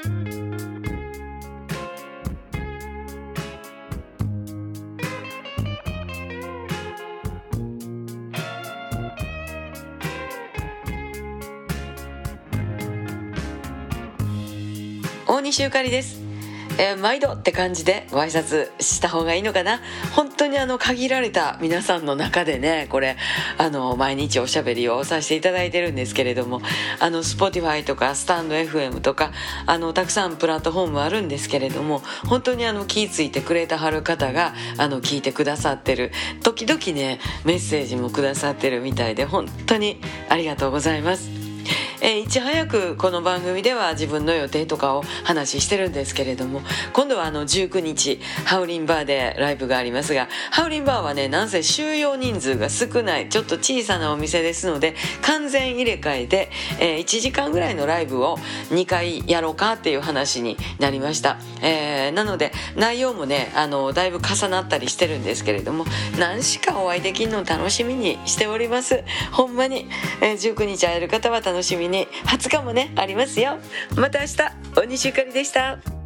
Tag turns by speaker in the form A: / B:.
A: 大西ゆかりです。えー、毎度って感じでご挨拶した方がいいのかな？本当にあの限られた皆さんの中でねこれあの毎日おしゃべりをさせていただいてるんですけれどもあの Spotify とかスタンド FM とかあのたくさんプラットフォームあるんですけれども本当にあの気ぃ付いてくれたはる方があの聞いてくださってる時々ねメッセージもくださってるみたいで本当にありがとうございます。えー、いち早くこの番組では自分の予定とかを話してるんですけれども今度はあの19日ハウリンバーでライブがありますがハウリンバーはねなんせ収容人数が少ないちょっと小さなお店ですので完全入れ替えで、えー、1時間ぐらいのライブを2回やろうかっていう話になりました、えー、なので内容もねあのだいぶ重なったりしてるんですけれども何しかお会いできるのを楽しみにしております。ほんまに、えー、19日会える方は楽しみに20日もねありますよ。また明日大西ゆかりでした。